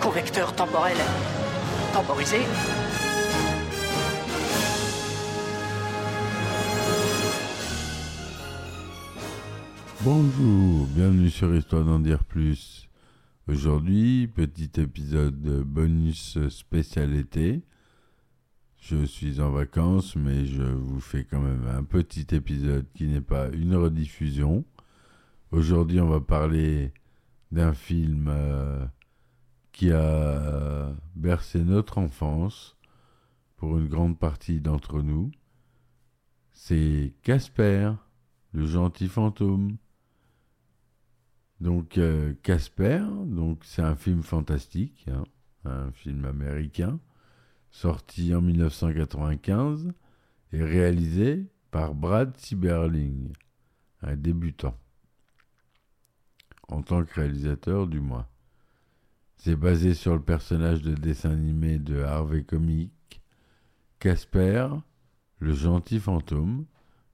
convecteur temporel temporisé. Bonjour, bienvenue sur Histoire d'en dire plus. Aujourd'hui, petit épisode bonus spécial été. Je suis en vacances, mais je vous fais quand même un petit épisode qui n'est pas une rediffusion. Aujourd'hui, on va parler d'un film euh, qui a bercé notre enfance pour une grande partie d'entre nous. C'est Casper, le gentil fantôme. Donc euh, Casper, donc c'est un film fantastique, hein, un film américain, sorti en 1995 et réalisé par Brad Sieberling, un débutant, en tant que réalisateur du moins. C'est basé sur le personnage de dessin animé de Harvey Comic, Casper, le gentil fantôme,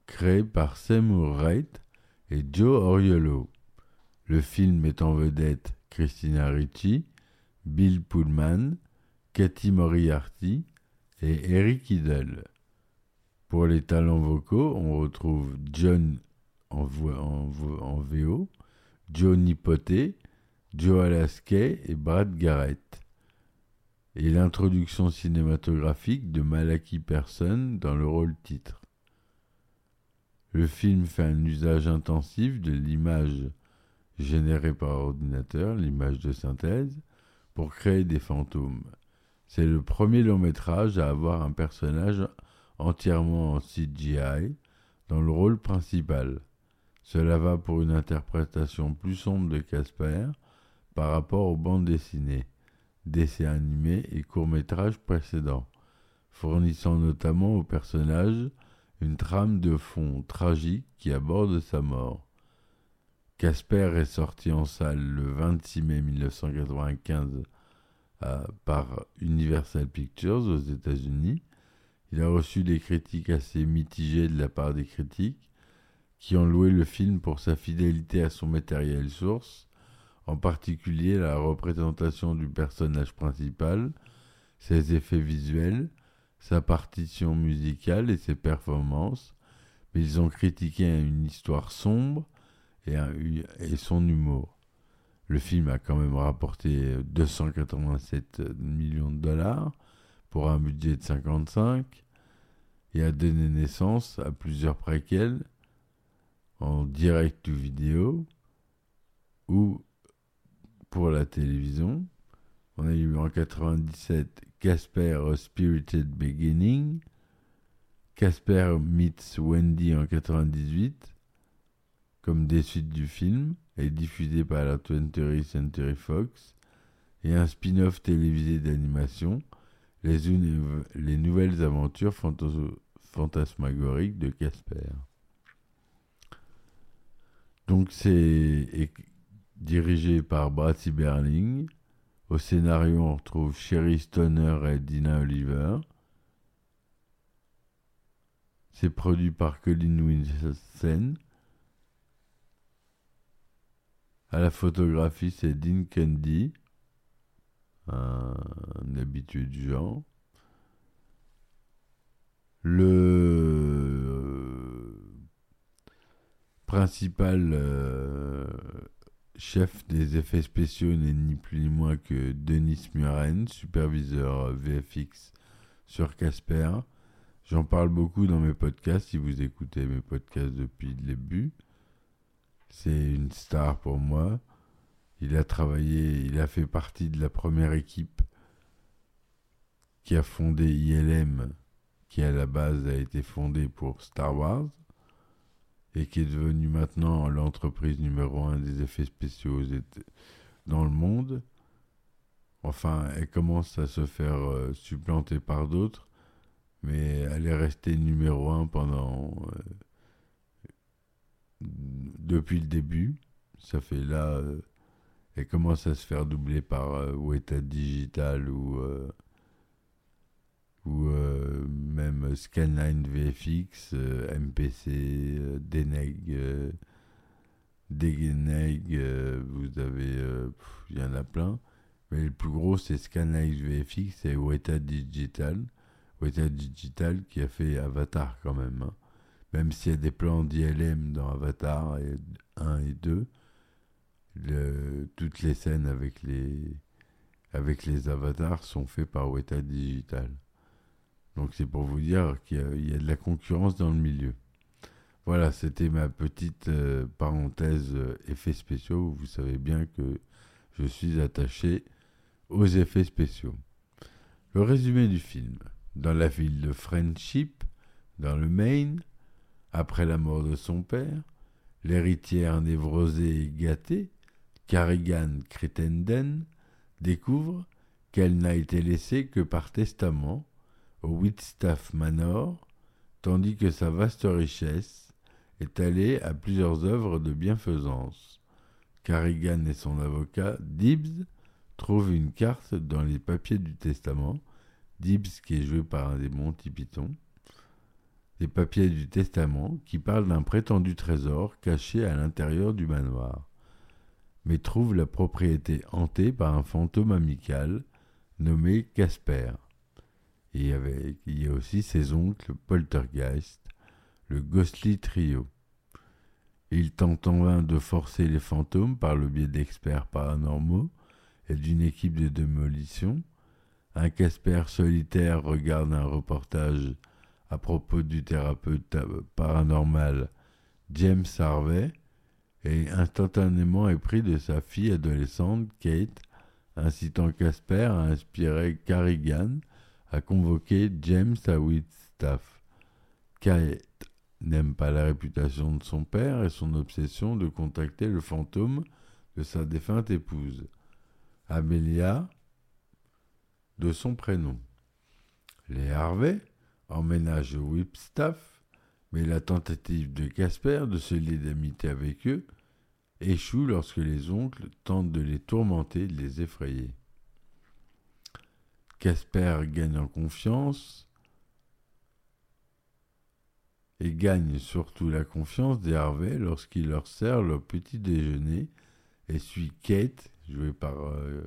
créé par Seymour Wright et Joe Oriolo. Le film met en vedette Christina Ricci, Bill Pullman, Cathy Moriarty et Eric Idle. Pour les talents vocaux, on retrouve John en, en, en VO, Johnny Poté, Joe Alaskey et Brad Garrett. Et l'introduction cinématographique de Malachi Person dans le rôle titre. Le film fait un usage intensif de l'image générée par ordinateur, l'image de synthèse, pour créer des fantômes. C'est le premier long métrage à avoir un personnage entièrement en CGI dans le rôle principal. Cela va pour une interprétation plus sombre de Casper par rapport aux bandes dessinées, dessins animés et courts-métrages précédents, fournissant notamment au personnage une trame de fond tragique qui aborde sa mort. Casper est sorti en salle le 26 mai 1995 euh, par Universal Pictures aux États-Unis. Il a reçu des critiques assez mitigées de la part des critiques qui ont loué le film pour sa fidélité à son matériel source, en particulier la représentation du personnage principal, ses effets visuels, sa partition musicale et ses performances, mais ils ont critiqué une histoire sombre et, son humour. Le film a quand même rapporté 287 millions de dollars pour un budget de 55 et a donné naissance à plusieurs préquels en direct ou vidéo ou pour la télévision. On a eu en 97 Casper Spirited Beginning, Casper meets Wendy en 98, comme des suites du film, et diffusé par la 20th Century Fox, et un spin-off télévisé d'animation, les, nouvelles aventures fantasmagoriques de Casper. Donc c'est dirigé par Brad Sieberling. Au scénario, on retrouve Sherry Stoner et Dina Oliver. C'est produit par Colin Wilson. À la photographie, c'est Dean Candy, un, habitué du genre. Le principal euh, chef des effets spéciaux n'est ni plus ni moins que Denis Muren, superviseur VFX sur Casper. J'en parle beaucoup dans mes podcasts, si vous écoutez mes podcasts depuis le début. C'est une star pour moi. Il a travaillé, il a fait partie de la première équipe qui a fondé ILM qui à la base a été fondée pour Star Wars et qui est devenue maintenant l'entreprise numéro un des effets spéciaux dans le monde. Enfin, elle commence à se faire euh, supplanter par d'autres, mais elle est restée numéro un pendant euh, depuis le début. Ça fait là, euh, elle commence à se faire doubler par Weta Digital ou ou Scanline VFX, MPC, Deneg, Degeneg, vous avez, il y en a plein. Mais le plus gros, c'est Scanline VFX et Weta Digital. Weta Digital qui a fait Avatar quand même. Hein. Même s'il y a des plans d'ILM dans Avatar 1 et 2, toutes les scènes avec les, avec les avatars sont faites par Weta Digital. Donc c'est pour vous dire qu'il y, a de la concurrence dans le milieu. Voilà, c'était ma petite euh, parenthèse euh, effets spéciaux. Vous savez bien que je suis attaché aux effets spéciaux. Le résumé du film. Dans la ville de Friendship, dans le Maine, après la mort de son père, l'héritière névrosée et gâtée, Carrigan Crittenden, découvre qu'elle n'a été laissée que par testament au Whitstaff Manor, tandis que sa vaste richesse est allée à plusieurs œuvres de bienfaisance. Carrigan et son avocat, Dibbs, trouve une carte dans les papiers du testament, Dibbs qui est joué par un des Monty Python, les papiers du testament qui parlent d'un prétendu trésor caché à l'intérieur du manoir, mais trouve la propriété hantée par un fantôme amical nommé Casper. Et il y a aussi ses oncles Poltergeist, le Ghostly Trio. Il tente en vain de forcer les fantômes par le biais d'experts paranormaux, et d'une équipe de démolition. Un Casper solitaire regarde un reportage à propos du thérapeute paranormal James Harvey et instantanément est pris de sa fille adolescente Kate, incitant Casper à inspirer Carrigan à convoquer James à Whitstaff. Kate n'aime pas la réputation de son père et son obsession de contacter le fantôme de sa défunte épouse. Amelia de son prénom. Les Harvey emménagent au Whipstaff, mais la tentative de Casper de se lier d'amitié avec eux échoue lorsque les oncles tentent de les tourmenter de les effrayer. Casper gagne en confiance et gagne surtout la confiance des Harvey lorsqu'il leur sert leur petit déjeuner et suit Kate jouée par euh,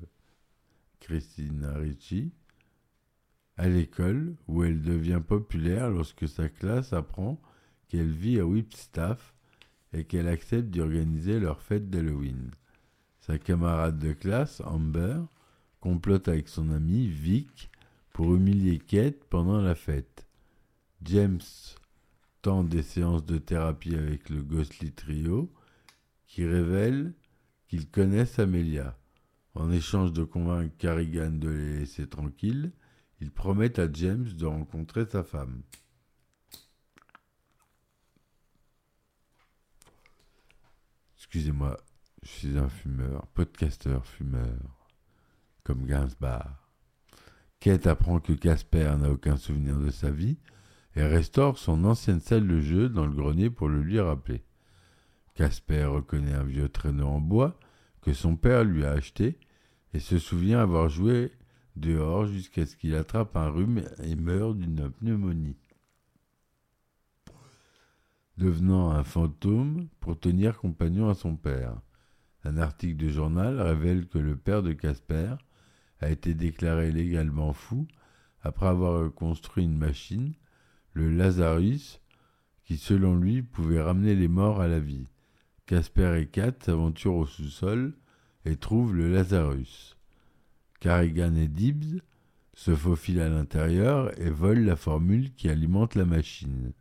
Christina Ricci, à l'école où elle devient populaire lorsque sa classe apprend qu'elle vit à Whipstaff et qu'elle accepte d'organiser leur fête d'Halloween. Sa camarade de classe, Amber, complote avec son ami Vic pour humilier Kate pendant la fête. James tente des séances de thérapie avec le Ghostly Trio qui révèle qu'ils connaissent Amelia. En échange de convaincre Carrigan de les laisser tranquilles, ils promettent à James de rencontrer sa femme. Excusez-moi, je suis un fumeur, podcasteur fumeur, comme Gainsbar. Kate apprend que Casper n'a aucun souvenir de sa vie et restaure son ancienne salle de jeu dans le grenier pour le lui rappeler. Casper reconnaît un vieux traîneau en bois que son père lui a acheté et se souvient avoir joué dehors jusqu'à ce qu'il attrape un rhume et meure d'une pneumonie. Devenant un fantôme pour tenir compagnon à son père. Un article de journal révèle que le père de Casper a été déclaré légalement fou après avoir construit une machine, le Lazarus, qui selon lui pouvait ramener les morts à la vie. Casper et Kat s'aventurent au sous-sol et trouvent le Lazarus. Carrigan et Dibbs se faufilent à l'intérieur et volent la formule qui alimente la machine.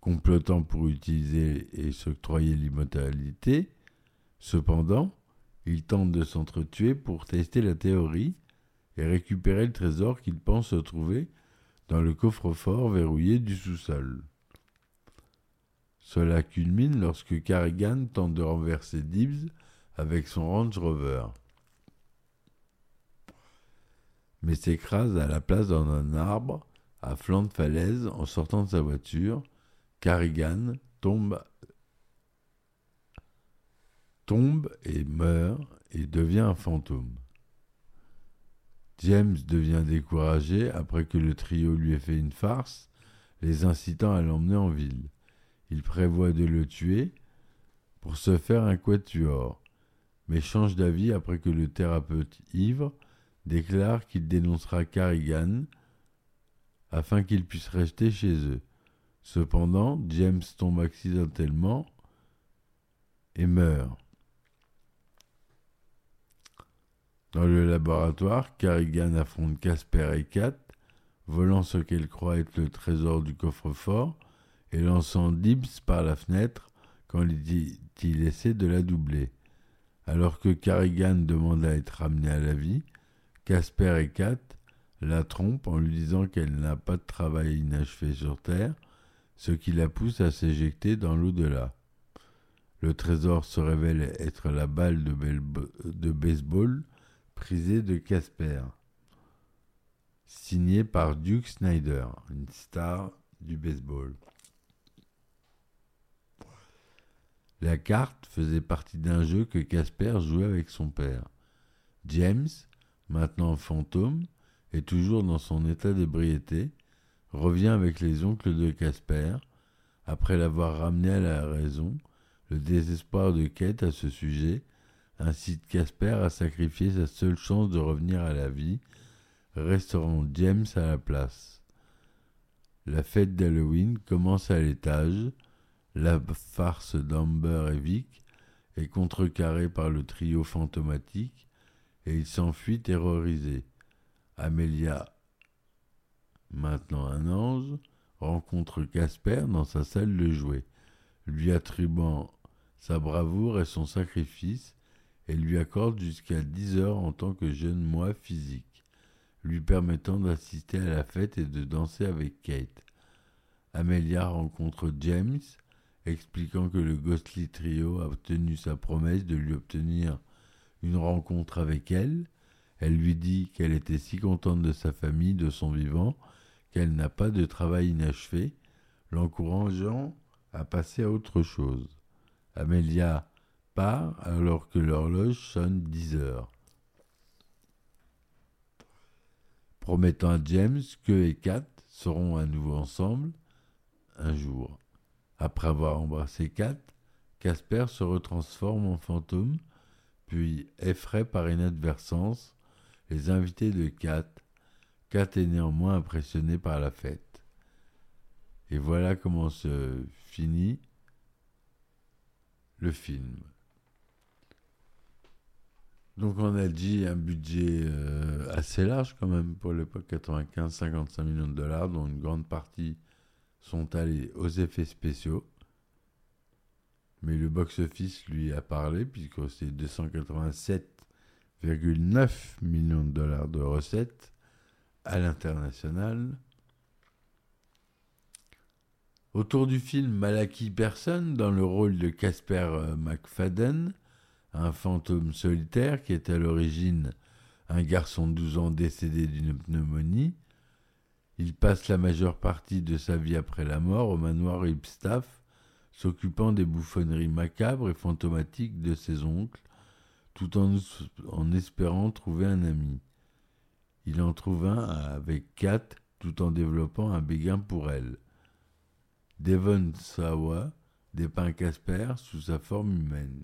Complotant pour utiliser et s'octroyer l'immortalité, cependant, ils tentent de s'entretuer pour tester la théorie et récupérer le trésor qu'ils pensent trouver dans le coffre-fort verrouillé du sous-sol. Cela culmine lorsque Carrigan tente de renverser Dibs avec son Range Rover, mais s'écrase à la place dans un arbre à flanc de falaise en sortant de sa voiture. Carrigan tombe, tombe et meurt et devient un fantôme. James devient découragé après que le trio lui ait fait une farce, les incitant à l'emmener en ville. Il prévoit de le tuer pour se faire un quatuor, mais change d'avis après que le thérapeute ivre déclare qu'il dénoncera Carrigan afin qu'il puisse rester chez eux. Cependant, James tombe accidentellement et meurt. Dans le laboratoire, Carrigan affronte Casper et Kat, volant ce qu'elle croit être le trésor du coffre-fort et lançant Dibs par la fenêtre quand il essaie de la doubler. Alors que Carrigan demande à être ramené à la vie, Casper et Kat la trompent en lui disant qu'elle n'a pas de travail inachevé sur Terre, ce qui la pousse à s'éjecter dans l'au-delà. Le trésor se révèle être la balle de baseball de Casper, signée par Duke Snyder, une star du baseball. La carte faisait partie d'un jeu que Casper jouait avec son père. James, maintenant fantôme, et toujours dans son état d'ébriété, revient avec les oncles de Casper, après l'avoir ramené à la raison, le désespoir de Kate à ce sujet incite Casper à sacrifier sa seule chance de revenir à la vie, restaurant James à la place. La fête d'Halloween commence à l'étage, la farce d'Amber et Vic est contrecarrée par le trio fantomatique et il s'enfuit terrorisé. Amelia, maintenant un ange, rencontre Casper dans sa salle de jouets, lui attribuant sa bravoure et son sacrifice, et lui accorde jusqu'à dix heures en tant que jeune moi physique, lui permettant d'assister à la fête et de danser avec Kate. Amelia rencontre James, expliquant que le Ghostly Trio a obtenu sa promesse de lui obtenir une rencontre avec elle, elle lui dit qu'elle était si contente de sa famille, de son vivant, qu'elle n'a pas de travail inachevé, l'encourageant à passer à autre chose. Amelia alors que l'horloge sonne dix heures. Promettant à James que et Kat seront à nouveau ensemble un jour. Après avoir embrassé Kat, Casper se retransforme en fantôme, puis effraie par inadvertance les invités de Kat. Kat est néanmoins impressionné par la fête. Et voilà comment se finit le film. Donc on a dit un budget euh, assez large quand même pour l'époque 95, 55 millions de dollars, dont une grande partie sont allés aux effets spéciaux. Mais le box-office lui a parlé puisque c'est 287 9 millions de dollars de recettes à l'international. Autour du film, Malaki Person dans le rôle de Casper euh, McFadden, un fantôme solitaire qui est à l'origine un garçon de 12 ans décédé d'une pneumonie. Il passe la majeure partie de sa vie après la mort au manoir Ipstaff, s'occupant des bouffonneries macabres et fantomatiques de ses oncles, tout en, espérant trouver un ami. Il en trouve un avec Kat tout en développant un béguin pour elle. Devon Sawa dépeint Casper sous sa forme humaine.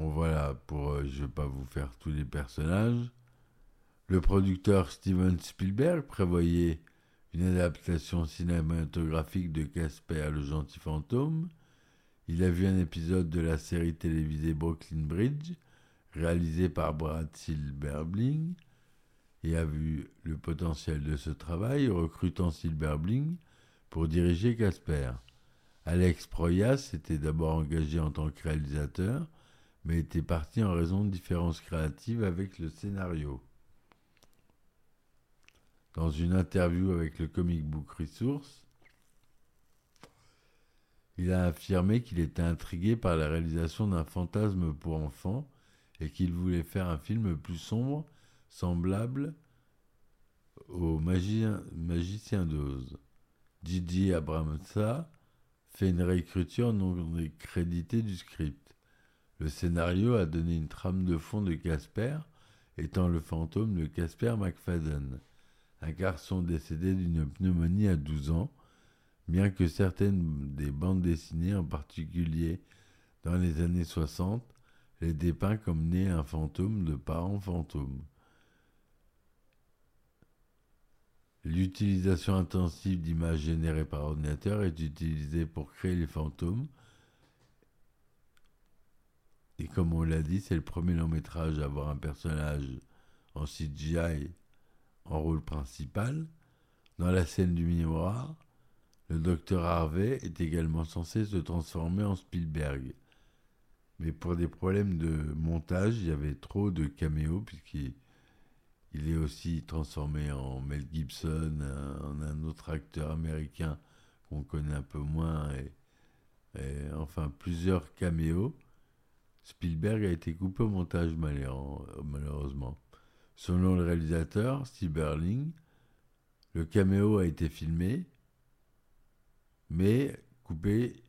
Voilà, pour euh, je ne vais pas vous faire tous les personnages. Le producteur Steven Spielberg prévoyait une adaptation cinématographique de Casper le gentil fantôme il a vu un épisode de la série télévisée Brooklyn Bridge, réalisé par Brad Silberbling, et a vu le potentiel de ce travail, recrutant Silberbling pour diriger Casper. Alex Proyas était d'abord engagé en tant que réalisateur, mais était parti en raison de différences créatives avec le scénario. Dans une interview avec le Comic Book Resource, il a affirmé qu'il était intrigué par la réalisation d'un fantasme pour enfants et qu'il voulait faire un film plus sombre, semblable au Magicien, d'Oz. Gigi Abramsa fait une réécriture non créditée du script. Le scénario a donné une trame de fond de Casper, étant le fantôme de Casper McFadden, un garçon décédé d'une pneumonie à 12 ans, bien que certaines des bandes dessinées, en particulier dans les années 60, les dépeint comme né un fantôme de parents fantômes. L'utilisation intensive d'images générées par ordinateur est utilisée pour créer les fantômes. Et comme on l'a dit, c'est le premier long métrage à avoir un personnage en CGI en rôle principal. Dans la scène du miroir, le docteur Harvey est également censé se transformer en Spielberg. Mais pour des problèmes de montage, il y avait trop de caméos puisqu'il il est aussi transformé en Mel Gibson, en un autre acteur américain qu'on connaît un peu moins, et, enfin plusieurs caméos. Spielberg a été coupé au montage malheureusement. Selon le réalisateur, Steve Berling, le caméo a été filmé, mais coupé.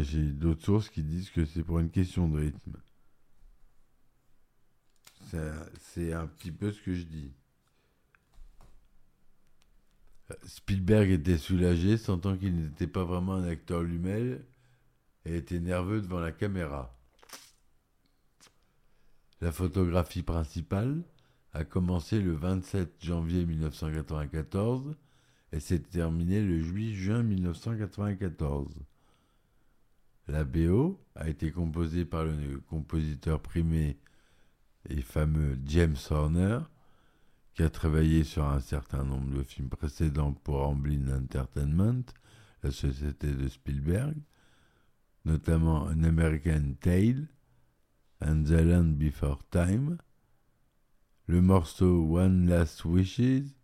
J'ai d'autres sources qui disent que c'est pour une question de rythme. C'est un petit peu ce que je dis. Spielberg était soulagé, sentant qu'il n'était pas vraiment un acteur lui-même et était nerveux devant la caméra. La photographie principale a commencé le 27 janvier 1994 et s'est terminée le 8 juin 1994. La BO a été composée par le compositeur primé et fameux James Horner, qui a travaillé sur un certain nombre de films précédents pour Amblin Entertainment, la société de Spielberg, notamment An American Tale and the Land Before Time. Le morceau One Last Wishes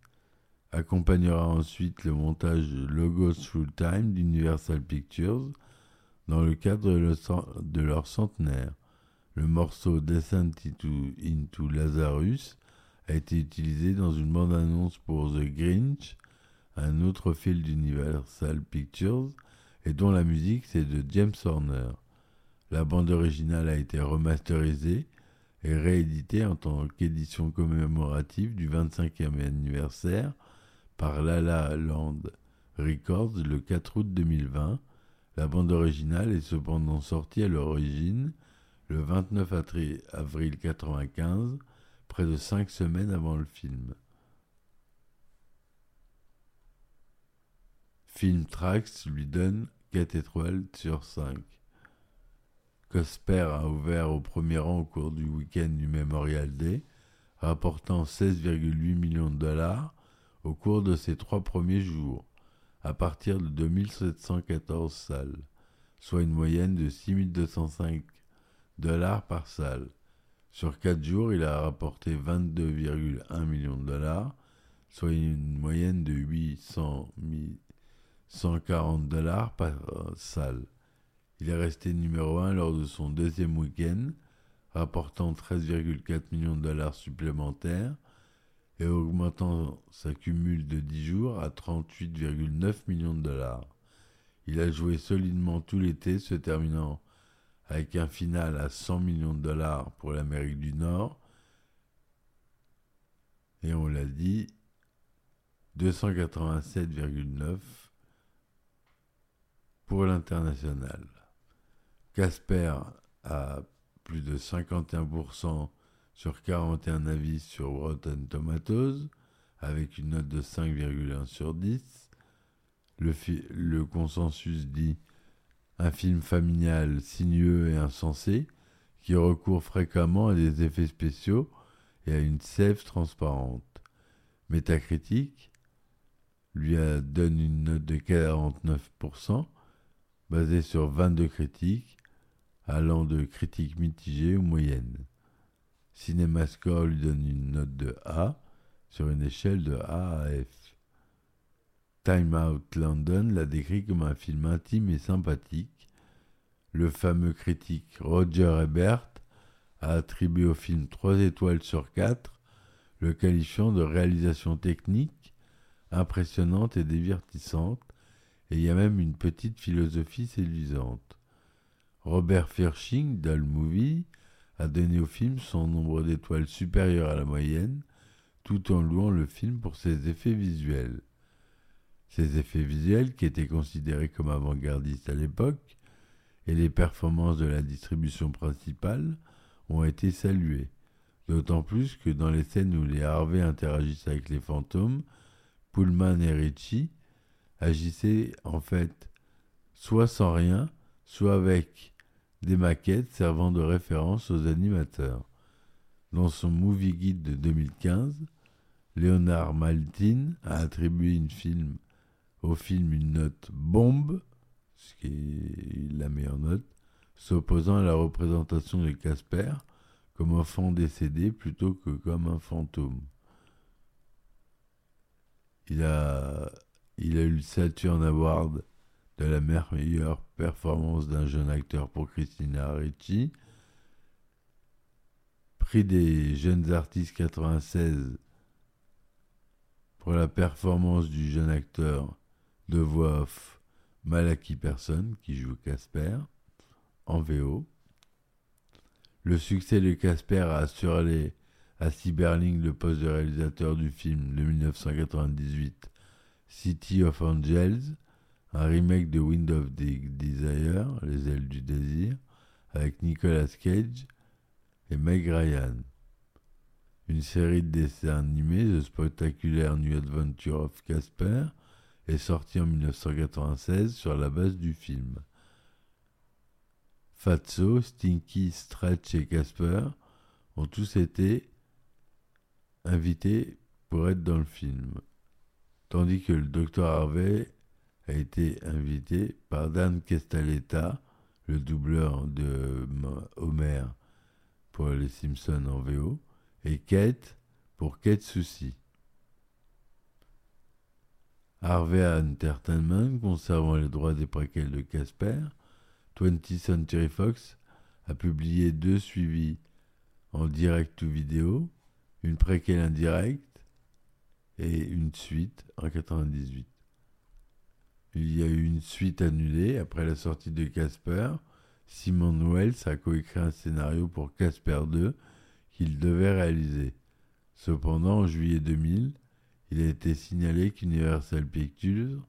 accompagnera ensuite le montage Logos Through Time d'Universal Pictures dans le cadre de leur centenaire. Le morceau Descent into, Lazarus a été utilisé dans une bande-annonce pour The Grinch, un autre film d'Universal Pictures, et dont la musique c'est de James Horner. La bande originale a été remasterisée et rééditée en tant qu'édition commémorative du 25e anniversaire par Lala Land Records le 4 août 2020. La bande originale est cependant sortie à l'origine le 29 avril 1995, près de cinq semaines avant le film. Film Trax lui donne 4 étoiles sur 5. Cosper a ouvert au premier rang au cours du week-end du Memorial Day, rapportant 16,8 millions de dollars au cours de ses trois premiers jours, à partir de 2714 salles, soit une moyenne de 6205 dollars par salle. Sur 4 jours, il a rapporté 22,1 millions de dollars, soit une moyenne de 800 140 dollars par salle. Il est resté numéro 1 lors de son deuxième week-end, rapportant 13,4 millions de dollars supplémentaires et augmentant sa cumule de 10 jours à 38,9 millions de dollars. Il a joué solidement tout l'été, se terminant avec un final à 100 millions de dollars pour l'Amérique du Nord. Et on l'a dit, 287,9 pour l'international. Casper a plus de 51% sur 41 avis sur Rotten Tomatoes, avec une note de 5,1 sur 10. Le, consensus dit un film familial sinueux et insensé qui recourt fréquemment à des effets spéciaux et à une sève transparente. Métacritique lui a, donne une note de 49%, basée sur 22 critiques, allant de critiques mitigées ou moyennes. CinemaScore lui donne une note de A, sur une échelle de A à F. Time Out London l'a décrit comme un film intime et sympathique. Le fameux critique Roger Ebert a attribué au film 3 étoiles sur 4, le qualifiant de réalisation technique impressionnante et divertissante, et il y a même une petite philosophie séduisante. Robert Firsching, d'Allmovie, a donné au film son nombre d'étoiles supérieur à la moyenne, tout en louant le film pour ses effets visuels. Ces effets visuels, qui étaient considérés comme avant-gardistes à l'époque, et les performances de la distribution principale ont été salués, d'autant plus que dans les scènes où les Harvey interagissent avec les fantômes, Pullman et Ritchie agissaient en fait soit sans rien, soit avec des maquettes servant de référence aux animateurs. Dans son movie guide de 2015, Léonard Maltin a attribué une film, au film une note bombe, ce qui est la meilleure note, s'opposant à la représentation de Casper comme enfant décédé plutôt que comme un fantôme. Il a, il a eu le Saturn Award de la meilleure performance d'un jeune acteur pour Christina Ricci, prix des jeunes artistes 96 pour la performance du jeune acteur de voix off Malaki Person qui joue Casper en VO. Le succès de Casper a assuré à Cyberling le poste de réalisateur du film de 1998 City of Angels, un remake de Wind of Desire, Les ailes du désir, avec Nicolas Cage et Meg Ryan. Une série de dessins animés, The Spectacular New Adventure of Casper, est sortie en 1996 sur la base du film. Fatso, Stinky, Stretch et Casper ont tous été invités pour être dans le film, tandis que le Dr Harvey a été invité par Dan Kestaleta, le doubleur de Homer pour les Simpsons en VO, et Kate pour Kate Souci. Harvey Entertainment, conservant les droits des préquels de Casper, 20th Century Fox a publié deux suivis en direct ou vidéo, une préquelle indirecte et une suite en 98. Il y a eu une suite annulée après la sortie de Casper. Simon Wells a coécrit un scénario pour Casper 2 qu'il devait réaliser. Cependant, en juillet 2000, il a été signalé qu'Universal Pictures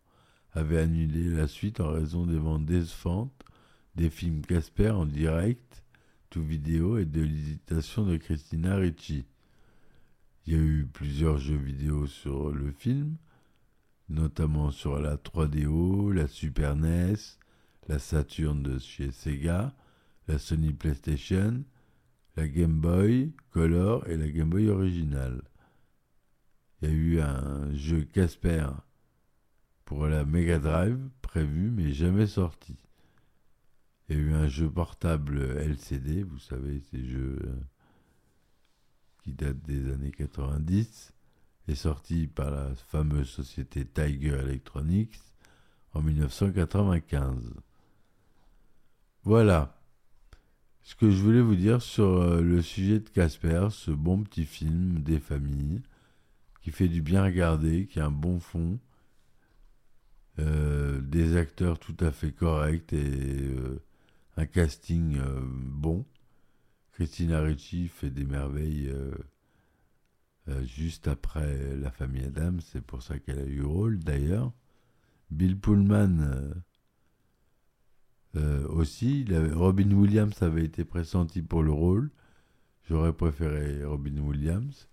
avait annulé la suite en raison des ventes décevantes des films Casper en direct, tout vidéo et de l'hésitation de Christina Ricci. Il y a eu plusieurs jeux vidéo sur le film, notamment sur la 3DO, la Super NES, la Saturn de chez Sega, la Sony PlayStation, la Game Boy Color et la Game Boy originale. Il y a eu un jeu Casper pour la Mega Drive prévu mais jamais sorti. Il y a eu un jeu portable LCD, vous savez, ces jeux euh, qui datent des années 90, est sorti par la fameuse société Tiger Electronics en 1995. Voilà ce que je voulais vous dire sur euh, le sujet de Casper, ce bon petit film des familles qui fait du bien regarder, qui a un bon fond, euh, des acteurs tout à fait corrects et un casting euh, bon. Christina Ricci fait des merveilles euh, euh, juste après La famille Adam, c'est pour ça qu'elle a eu rôle d'ailleurs. Bill Pullman aussi, Robin Williams avait été pressenti pour le rôle. J'aurais préféré Robin Williams,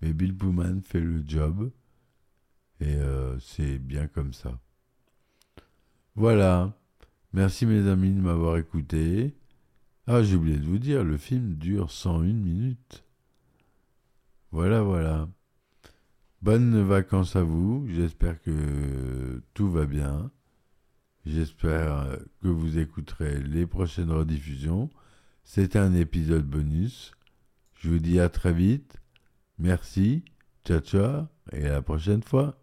mais Bill Pullman fait le job et c'est bien comme ça. Voilà. Merci mes amis de m'avoir écouté. Ah, j'ai oublié de vous dire, le film dure 101 minutes. Voilà, voilà. Bonnes vacances à vous. J'espère que tout va bien. J'espère que vous écouterez les prochaines rediffusions. C'est un épisode bonus. Je vous dis à très vite. Merci. Ciao ciao et à la prochaine fois.